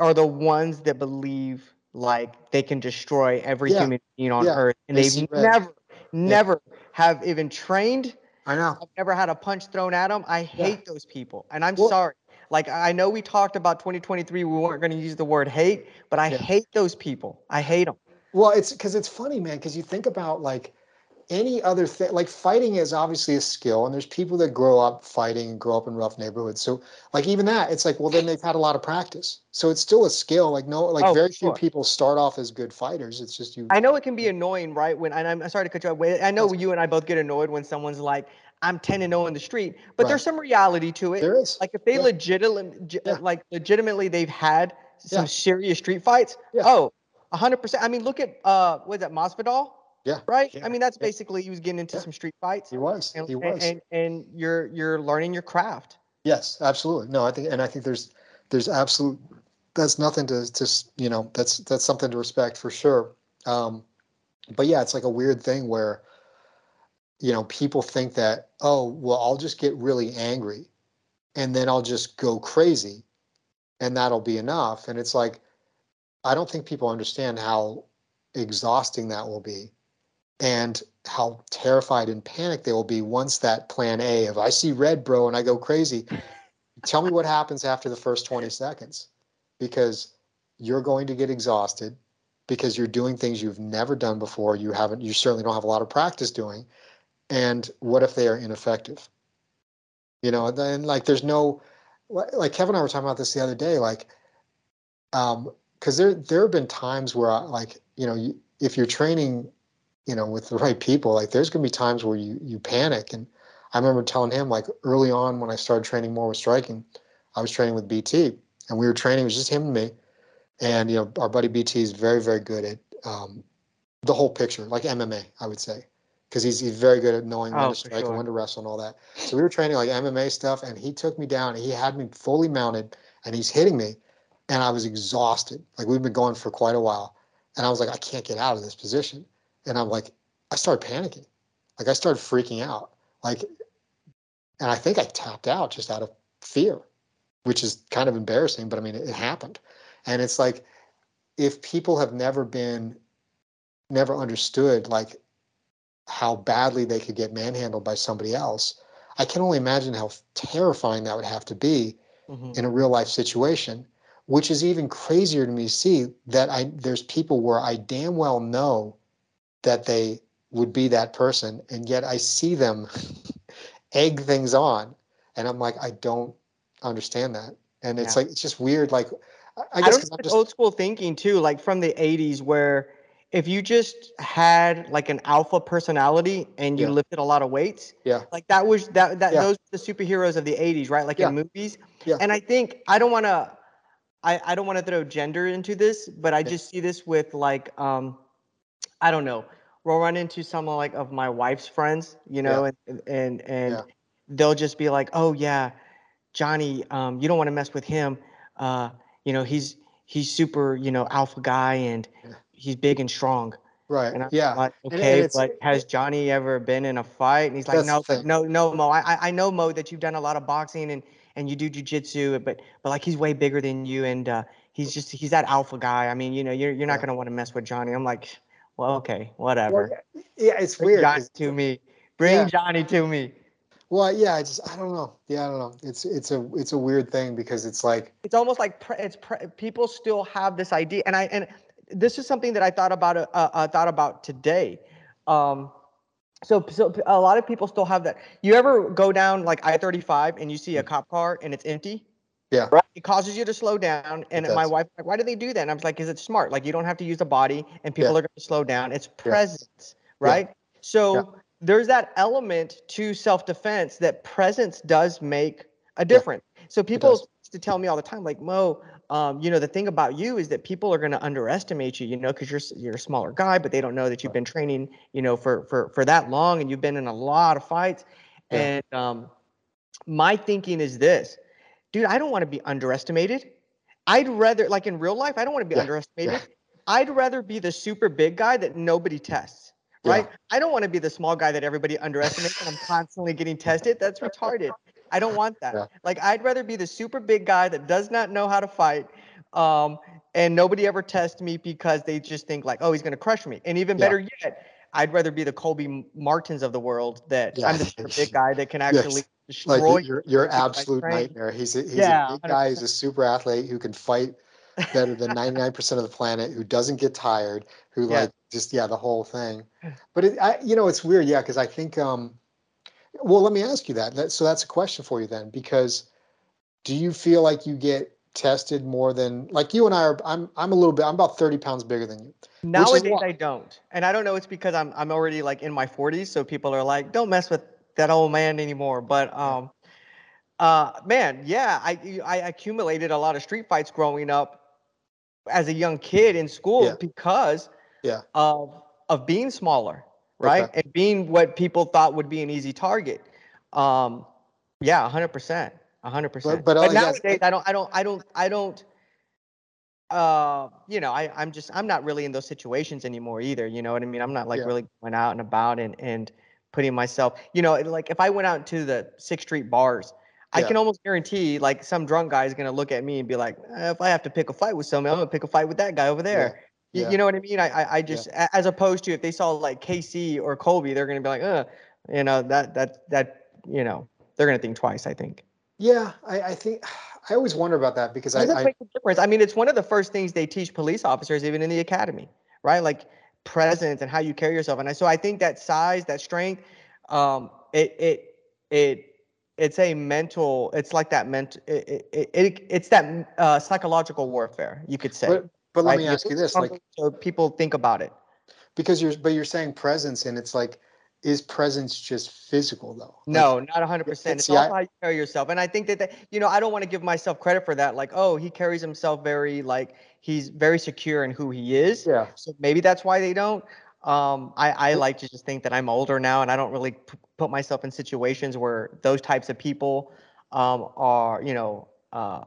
[SPEAKER 2] are the ones that believe like they can destroy every
[SPEAKER 3] Yeah.
[SPEAKER 2] human being on
[SPEAKER 3] Yeah.
[SPEAKER 2] earth and
[SPEAKER 3] They
[SPEAKER 2] they've
[SPEAKER 3] red.
[SPEAKER 2] never never have even trained
[SPEAKER 3] I know.
[SPEAKER 2] I've never had a punch thrown at them i hate those people and i'm
[SPEAKER 3] Well-
[SPEAKER 2] sorry like i know we talked about 2023 we weren't going to use the word hate but i
[SPEAKER 3] Yeah.
[SPEAKER 2] hate those people i hate them
[SPEAKER 3] Well, it's because it's funny, man. Because you think about like any other thing, like fighting is obviously a skill, and there's people that grow up fighting and grow up in rough neighborhoods. So, like even that, it's like, well, then they've had a lot of practice, so it's still a skill. Like no, like
[SPEAKER 2] Oh,
[SPEAKER 3] very
[SPEAKER 2] for
[SPEAKER 3] few people start off as good fighters. It's just you.
[SPEAKER 2] I know it can be annoying, right? When and I'm sorry to cut you off. I know you and I both get annoyed when someone's like, "I'm 10 and 0 in the street," but there's some reality to it.
[SPEAKER 3] there is.
[SPEAKER 2] Like if they
[SPEAKER 3] Yeah.
[SPEAKER 2] legitimately,
[SPEAKER 3] Yeah.
[SPEAKER 2] like legitimately, they've had some
[SPEAKER 3] Yeah.
[SPEAKER 2] serious street fights.
[SPEAKER 3] Yeah.
[SPEAKER 2] Oh, 100. percent I mean, look at uh, what is that Masvidal?
[SPEAKER 3] Yeah.
[SPEAKER 2] Right.
[SPEAKER 3] Yeah.
[SPEAKER 2] I mean, that's basically he was getting into
[SPEAKER 3] Yeah.
[SPEAKER 2] some street fights.
[SPEAKER 3] He was.
[SPEAKER 2] And,
[SPEAKER 3] He was.
[SPEAKER 2] And, and you're you're learning your craft.
[SPEAKER 3] Yes, absolutely. No, I think, and I think there's, there's absolute, that's nothing to, to, you know, that's, that's something to respect for sure. Um, but yeah, it's like a weird thing where, you know, people think that, oh, well, I'll just get really angry and then I'll just go crazy and that'll be enough. And it's like, I don't think people understand how exhausting that will be and how terrified and panicked they will be once that plan A of I see red, bro, and I go crazy. Tell me what happens after the first 20 seconds because you're going to get exhausted because you're doing things you've never done before. You haven't, you certainly don't have a lot of practice doing. And what if they are ineffective? You know, and then like there's no, like Kevin and I were talking about this the other day, like, um, because there there have been times where I, like you know you, if you're training you know with the right people like there's going to be times where you you panic and i remember telling him like early on when i started training more with striking i was training with bt and we were training it was just him and me and you know our buddy bt is very very good at um, the whole picture like mma i would say because he's, he's very good at knowing when
[SPEAKER 2] Oh,
[SPEAKER 3] to strike
[SPEAKER 2] sure.
[SPEAKER 3] and when to wrestle and all that so we were training like mma stuff and he took me down and he had me fully mounted and he's hitting me and I was exhausted. Like we've been going for quite a while, and I was like, I can't get out of this position, and I'm like, I started panicking, like I started freaking out, like, and I think I tapped out just out of fear, which is kind of embarrassing, but I mean, it, it happened, and it's like, if people have never been, never understood like how badly they could get manhandled by somebody else. I can only imagine how terrifying that would have to be mm-hmm. in a real life situation which is even crazier to me to see that I there's people where I damn well know that they would be that person, and yet I see them egg things on, and I'm like, I don't understand that, and it's yeah. like it's just weird. Like, I guess
[SPEAKER 2] I just, old school thinking too, like from the '80s, where if you just had like an alpha personality and you yeah. lifted a lot of weights,
[SPEAKER 3] yeah,
[SPEAKER 2] like that was that that yeah. those the superheroes of the '80s, right? Like in movies. Yeah. And I think I don't want to I, I don't want to throw gender into this, but I just see this with like um I don't know. We'll run into someone like of my wife's friends, you know, yeah. and and and yeah. they'll just be like, "Oh yeah, Johnny, um, you don't want to mess with him. Uh, you know, he's he's super, you know, alpha guy and yeah. he's big and strong."
[SPEAKER 3] Right. And I'm yeah.
[SPEAKER 2] Like, okay, but has Johnny ever been in a fight? And he's like, no, no, no, Mo. I I know Mo that you've done a lot of boxing and and you do jujitsu, but but like he's way bigger than you, and uh, he's just he's that alpha guy. I mean, you know, you're you're not gonna want to mess with Johnny. I'm like, well, okay, whatever.
[SPEAKER 3] Well, yeah, it's
[SPEAKER 2] Bring
[SPEAKER 3] weird.
[SPEAKER 2] Johnny to me. Bring yeah. Johnny to me.
[SPEAKER 3] Well, yeah, I just I don't know. Yeah, I don't know. It's it's a it's a weird thing because it's like
[SPEAKER 2] it's almost like pre- it's pre- people still have this idea, and I and this is something that I thought about uh, uh thought about today. Um, so, so a lot of people still have that. You ever go down like I-35 and you see a cop car and it's empty?
[SPEAKER 3] Yeah.
[SPEAKER 2] Right. It causes you to slow down. And my wife, like, why do they do that? And I was like, is it smart? Like, you don't have to use the body, and people yeah. are going to slow down. It's presence, yeah. right? Yeah. So there's that element to self-defense that presence does make a difference. So people used to tell me all the time, like Mo, um, you know, the thing about you is that people are going to underestimate you, you know, because you're you're a smaller guy, but they don't know that you've been training, you know, for for for that long and you've been in a lot of fights. And um, my thinking is this, dude, I don't want to be underestimated. I'd rather, like in real life, I don't want to be yeah. underestimated. Yeah. I'd rather be the super big guy that nobody tests, right? I don't want to be the small guy that everybody underestimates and I'm constantly getting tested. That's retarded. I don't want that. Yeah. Like I'd rather be the super big guy that does not know how to fight. Um, and nobody ever tests me because they just think like, oh, he's gonna crush me. And even yeah. better yet, I'd rather be the Colby Martins of the world that yeah. I'm the super big guy that can actually yes. Destroy
[SPEAKER 3] like you're, you're absolute nightmare. He's a, he's yeah, a big 100%. guy, he's a super athlete who can fight better than 99% of the planet, who doesn't get tired, who like just yeah, the whole thing. But it, I, you know, it's weird, yeah, because I think um well, let me ask you that. that. So that's a question for you then, because do you feel like you get tested more than like you and I are? I'm I'm a little bit. I'm about thirty pounds bigger than you.
[SPEAKER 2] Nowadays, I don't, and I don't know. It's because I'm I'm already like in my 40s, so people are like, don't mess with that old man anymore. But um, uh, man, yeah, I I accumulated a lot of street fights growing up as a young kid in school yeah. because
[SPEAKER 3] yeah
[SPEAKER 2] of of being smaller right? Okay. And being what people thought would be an easy target. Um, yeah, hundred percent, hundred percent. But, but nowadays, I don't, I don't, I don't, I don't. Uh, you know, I, I'm just, I'm not really in those situations anymore either. You know what I mean? I'm not like yeah. really going out and about and and putting myself. You know, like if I went out to the Sixth Street bars. I can almost guarantee, like some drunk guy is gonna look at me and be like, eh, "If I have to pick a fight with somebody, I'm gonna pick a fight with that guy over there." Yeah. You, yeah. you know what I mean? I I, just yeah. as opposed to if they saw like KC or Colby, they're gonna be like, uh, you know that that that you know they're gonna think twice. I think.
[SPEAKER 3] Yeah, I, I think I always wonder about that because I, I
[SPEAKER 2] difference. I mean, it's one of the first things they teach police officers, even in the academy, right? Like presence and how you carry yourself. And so I think that size, that strength, um, it it it it's a mental. It's like that mental. It, it, it, it's that uh, psychological warfare, you could say.
[SPEAKER 3] But, but let me ask you this: like,
[SPEAKER 2] so people think about it.
[SPEAKER 3] Because you're, but you're saying presence, and it's like, is presence just physical though?
[SPEAKER 2] No, like, not 100. percent It's also how you carry yourself, and I think that, that you know, I don't want to give myself credit for that. Like, oh, he carries himself very like he's very secure in who he is.
[SPEAKER 3] Yeah.
[SPEAKER 2] So maybe that's why they don't. Um, I, I like to just think that I'm older now, and I don't really p- put myself in situations where those types of people um, are, you know, uh,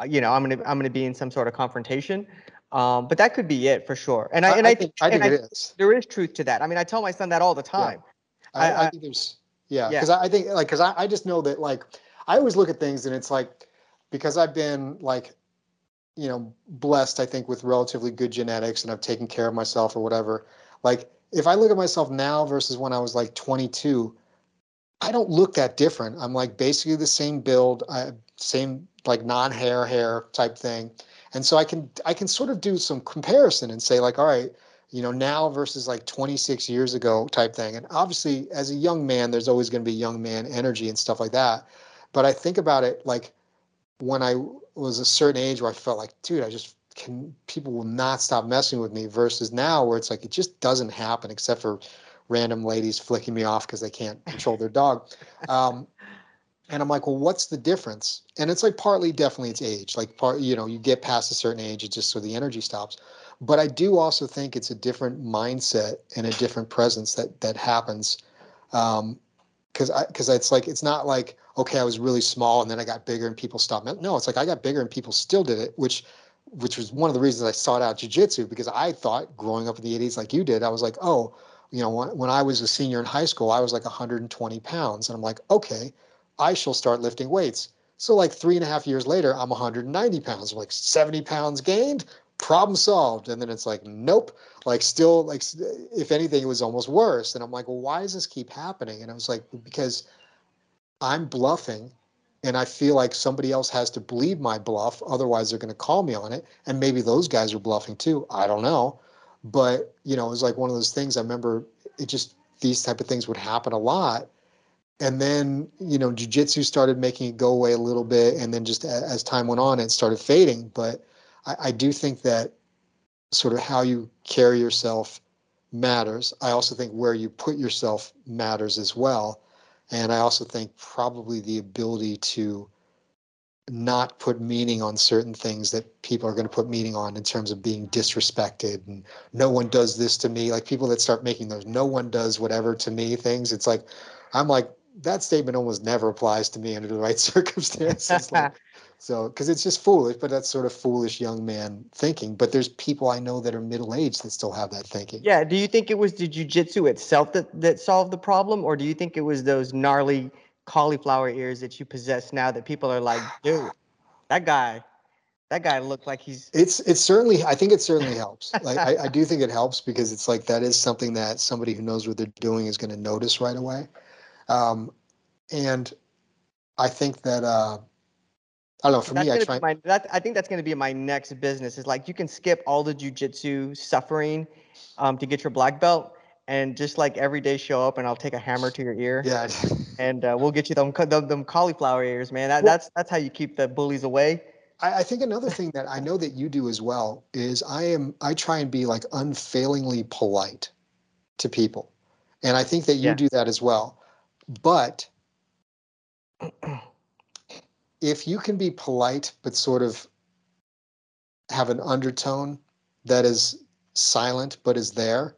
[SPEAKER 2] uh, you know, I'm gonna I'm gonna be in some sort of confrontation. Um, but that could be it for sure. And I,
[SPEAKER 3] I,
[SPEAKER 2] and
[SPEAKER 3] I
[SPEAKER 2] I,
[SPEAKER 3] think, I think
[SPEAKER 2] I
[SPEAKER 3] it is.
[SPEAKER 2] there is truth to that. I mean, I tell my son that all the time.
[SPEAKER 3] I,
[SPEAKER 2] I-
[SPEAKER 3] I
[SPEAKER 2] I-
[SPEAKER 3] think there's yeah,
[SPEAKER 2] Yeah.
[SPEAKER 3] because I, I think like because I, I just know that like I always look at things and it's like because I've been like you know blessed I think with relatively good genetics and I've taken care of myself or whatever. Like if I look at myself now versus when I was like 22, I don't look that different. I'm like basically the same build, I, same like non-hair hair type thing, and so I can I can sort of do some comparison and say like all right you know, now versus like 26 years ago type thing. And obviously, as a young man, there's always going to be young man energy and stuff like that. But I think about it like when I was a certain age where I felt like, dude, I just can, people will not stop messing with me versus now where it's like, it just doesn't happen except for random ladies flicking me off because they can't control their dog. Um, and I'm like, well, what's the difference? And it's like partly definitely it's age. Like part, you know, you get past a certain age, it's just so the energy stops. But I do also think it's a different mindset and a different presence that that happens. Um, because I because it's like it's not like okay, I was really small and then I got bigger and people stopped. No, it's like I got bigger and people still did it, which which was one of the reasons I sought out jujitsu because I thought growing up in the 80s like you did, I was like, oh, you know, when, when I was a senior in high school, I was like 120 pounds. And I'm like, okay, I shall start lifting weights. So like three and a half years later, I'm 190 pounds. I'm like 70 pounds gained, problem solved. And then it's like, nope, like still like if anything, it was almost worse. And I'm like, well, why does this keep happening? And I was like, because I'm bluffing and I feel like somebody else has to believe my bluff. Otherwise, they're going to call me on it. And maybe those guys are bluffing too. I don't know. But, you know, it was like one of those things I remember it just, these type of things would happen a lot. And then, you know, jujitsu started making it go away a little bit. And then just as time went on, it started fading. But I, I do think that sort of how you carry yourself matters. I also think where you put yourself matters as well. And I also think probably the ability to not put meaning on certain things that people are going to put meaning on in terms of being disrespected and no one does this to me. Like people that start making those no one does whatever to me things. It's like, I'm like, that statement almost never applies to me under the right circumstances. like, so, because it's just foolish, but that's sort of foolish young man thinking. But there's people I know that are middle aged that still have that thinking.
[SPEAKER 2] Yeah. Do you think it was the jujitsu itself that, that solved the problem, or do you think it was those gnarly cauliflower ears that you possess now that people are like, dude, that guy, that guy looked like he's
[SPEAKER 3] It's it's certainly I think it certainly helps. Like I, I do think it helps because it's like that is something that somebody who knows what they're doing is going to notice right away. Um, and I think that uh, I don't know. For
[SPEAKER 2] that's
[SPEAKER 3] me, I try.
[SPEAKER 2] my that I think that's gonna be my next business. Is like you can skip all the jujitsu suffering, um, to get your black belt, and just like every day show up and I'll take a hammer to your ear,
[SPEAKER 3] Yeah,
[SPEAKER 2] and uh, we'll get you them, them them cauliflower ears, man. That,
[SPEAKER 3] Well-
[SPEAKER 2] that's that's how you keep the bullies away.
[SPEAKER 3] I, I think another thing that I know that you do as well is I am I try and be like unfailingly polite to people, and I think that you
[SPEAKER 2] Yeah.
[SPEAKER 3] do that as well. But if you can be polite but sort of have an undertone that is silent but is there,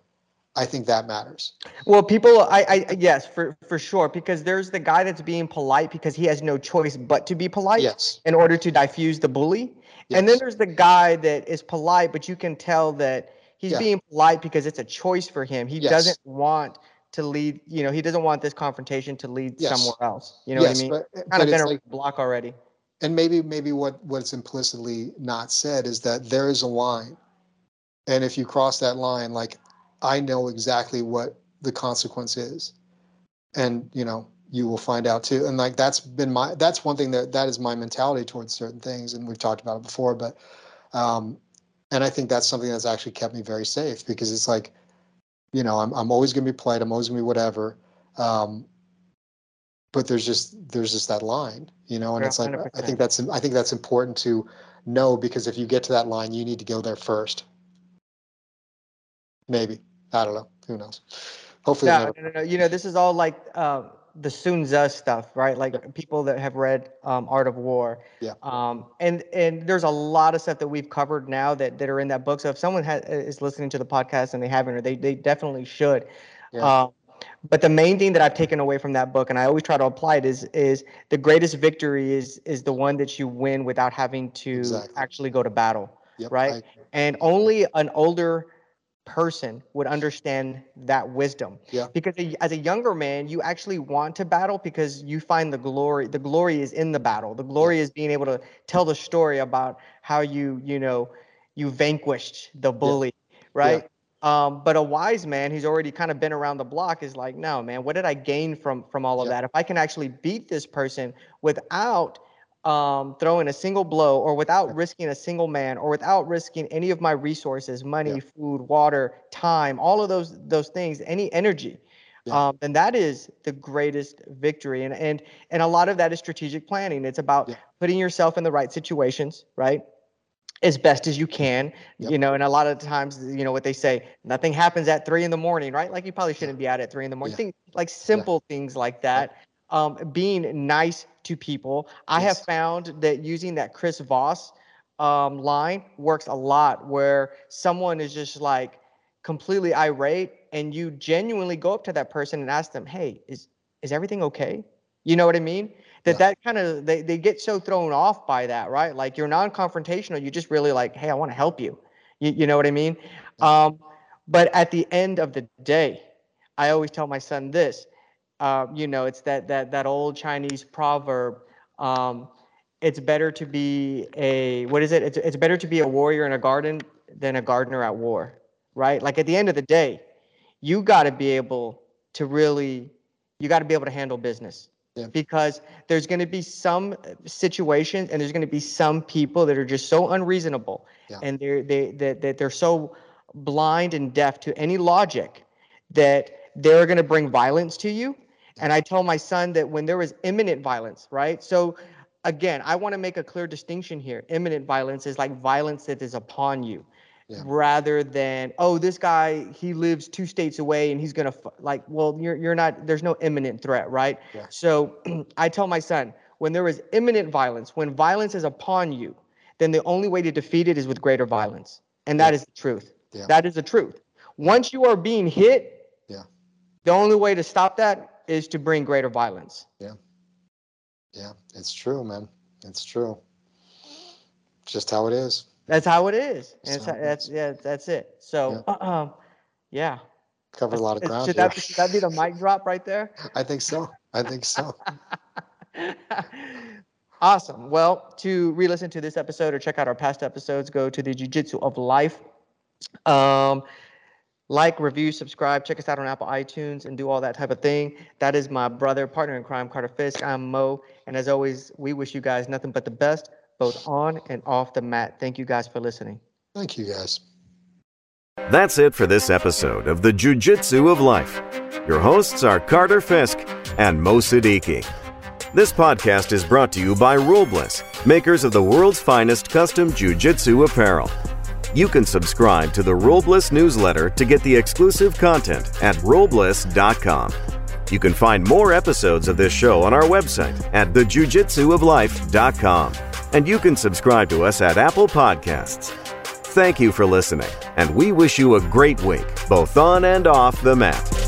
[SPEAKER 3] I think that matters.
[SPEAKER 2] Well, people, I, I, yes, for for sure, because there's the guy that's being polite because he has no choice but to be polite
[SPEAKER 3] Yes.
[SPEAKER 2] in order to diffuse the bully, yes. and then there's the guy that is polite, but you can tell that he's
[SPEAKER 3] Yeah.
[SPEAKER 2] being polite because it's a choice for him. He
[SPEAKER 3] Yes.
[SPEAKER 2] doesn't want to lead, you know, he doesn't want this confrontation to lead
[SPEAKER 3] Yes.
[SPEAKER 2] somewhere else. You know
[SPEAKER 3] yes,
[SPEAKER 2] what I mean?
[SPEAKER 3] but,
[SPEAKER 2] kind of been a
[SPEAKER 3] like
[SPEAKER 2] block already.
[SPEAKER 3] and maybe maybe what what's implicitly not said is that there is a line and if you cross that line like i know exactly what the consequence is and you know you will find out too and like that's been my that's one thing that that is my mentality towards certain things and we've talked about it before but um and i think that's something that's actually kept me very safe because it's like you know i'm, I'm always going to be polite i'm always going to be whatever um but there's just there's just that line you know and
[SPEAKER 2] Yeah,
[SPEAKER 3] it's like i
[SPEAKER 2] 100%.
[SPEAKER 3] think that's i think that's important to know because if you get to that line you need to go there first maybe i don't know who knows hopefully
[SPEAKER 2] No, no, no, no. You know, this is all like uh, the Sun Tzu stuff, right? Like people that have read um, Art of War.
[SPEAKER 3] Yeah.
[SPEAKER 2] Um, and and there's a lot of stuff that we've covered now that, that are in that book. So if someone has, is listening to the podcast and they haven't, or they they definitely should.
[SPEAKER 3] Yeah.
[SPEAKER 2] Um, but the main thing that I've taken away from that book, and I always try to apply it, is is the greatest victory is is the one that you win without having to
[SPEAKER 3] Exactly.
[SPEAKER 2] actually go to battle,
[SPEAKER 3] Yep,
[SPEAKER 2] right? And only an older person would understand that wisdom.
[SPEAKER 3] Yeah.
[SPEAKER 2] Because as a younger man, you actually want to battle because you find the glory. The glory is in the battle. The glory is being able to tell the story about how you, you know, you vanquished the bully, right? Um, but a wise man who's already kind of been around the block is like, no, man, what did I gain from from all of
[SPEAKER 3] Yeah.
[SPEAKER 2] that? If I can actually beat this person without um, throwing a single blow or without risking a single man or without risking any of my resources, money,
[SPEAKER 3] Yeah.
[SPEAKER 2] food, water, time, all of those those things, any energy,
[SPEAKER 3] Yeah.
[SPEAKER 2] um, then that is the greatest victory. And and and a lot of that is strategic planning. It's about
[SPEAKER 3] Yeah.
[SPEAKER 2] putting yourself in the right situations, right? As best as you can,
[SPEAKER 3] Yep.
[SPEAKER 2] you know, and a lot of times, you know, what they say, nothing happens at three in the morning, right? Like you probably shouldn't be out at three in the morning. Things like simple things like that. Um, being nice to people. I have found that using that Chris Voss um, line works a lot where someone is just like completely irate and you genuinely go up to that person and ask them, hey, is, is everything okay? You know what I mean? That
[SPEAKER 3] Yeah.
[SPEAKER 2] that kind of, they, they get so thrown off by that, right? Like you're non-confrontational. You just really like, hey, I want to help you. you. You know what I mean? Um, but at the end of the day, I always tell my son this, uh, you know, it's that that that old Chinese proverb. Um, it's better to be a what is it? It's it's better to be a warrior in a garden than a gardener at war, right? Like at the end of the day, you got to be able to really, you got to be able to handle business.
[SPEAKER 3] Yeah.
[SPEAKER 2] Because there's going to be some situations and there's going to be some people that are just so unreasonable
[SPEAKER 3] Yeah.
[SPEAKER 2] and they're they that that they're so blind and deaf to any logic that they're going to bring violence to you. And I tell my son that when there is imminent violence, right? So again, I want to make a clear distinction here. Imminent violence is like violence that is upon you.
[SPEAKER 3] Yeah.
[SPEAKER 2] Rather than oh this guy he lives two states away and he's gonna like well you're you're not there's no imminent threat right
[SPEAKER 3] Yeah.
[SPEAKER 2] so I tell my son when there is imminent violence when violence is upon you then the only way to defeat it is with greater violence and that is the truth
[SPEAKER 3] Yeah.
[SPEAKER 2] that is the truth once you are being hit
[SPEAKER 3] Yeah.
[SPEAKER 2] the only way to stop that is to bring greater violence
[SPEAKER 3] Yeah, Yeah, it's true, man. It's true. Just how it is.
[SPEAKER 2] that's how it is and that's yeah that's it so um yeah
[SPEAKER 3] Covered a lot of ground
[SPEAKER 2] should that, should that be the mic drop right there
[SPEAKER 3] I think so. I think so.
[SPEAKER 2] awesome. Well, to re-listen to this episode or check out our past episodes, go to the Jiu-Jitsu of Life. Um, like, review, subscribe, check us out on Apple iTunes, and do all that type of thing. That is my brother, partner in crime, Carter Fisk. I'm Mo, and as always, we wish you guys nothing but the best, both on and off the mat. Thank you guys for listening.
[SPEAKER 3] Thank you, guys.
[SPEAKER 1] That's it for this episode of the Jiu Jitsu of Life. Your hosts are Carter Fisk and Mo Siddiqui. This podcast is brought to you by Robles, makers of the world's finest custom Jiu Jitsu apparel. You can subscribe to the Robles newsletter to get the exclusive content at Robles.com. You can find more episodes of this show on our website at thejujitsuoflife.com. And you can subscribe to us at Apple Podcasts. Thank you for listening, and we wish you a great week, both on and off the mat.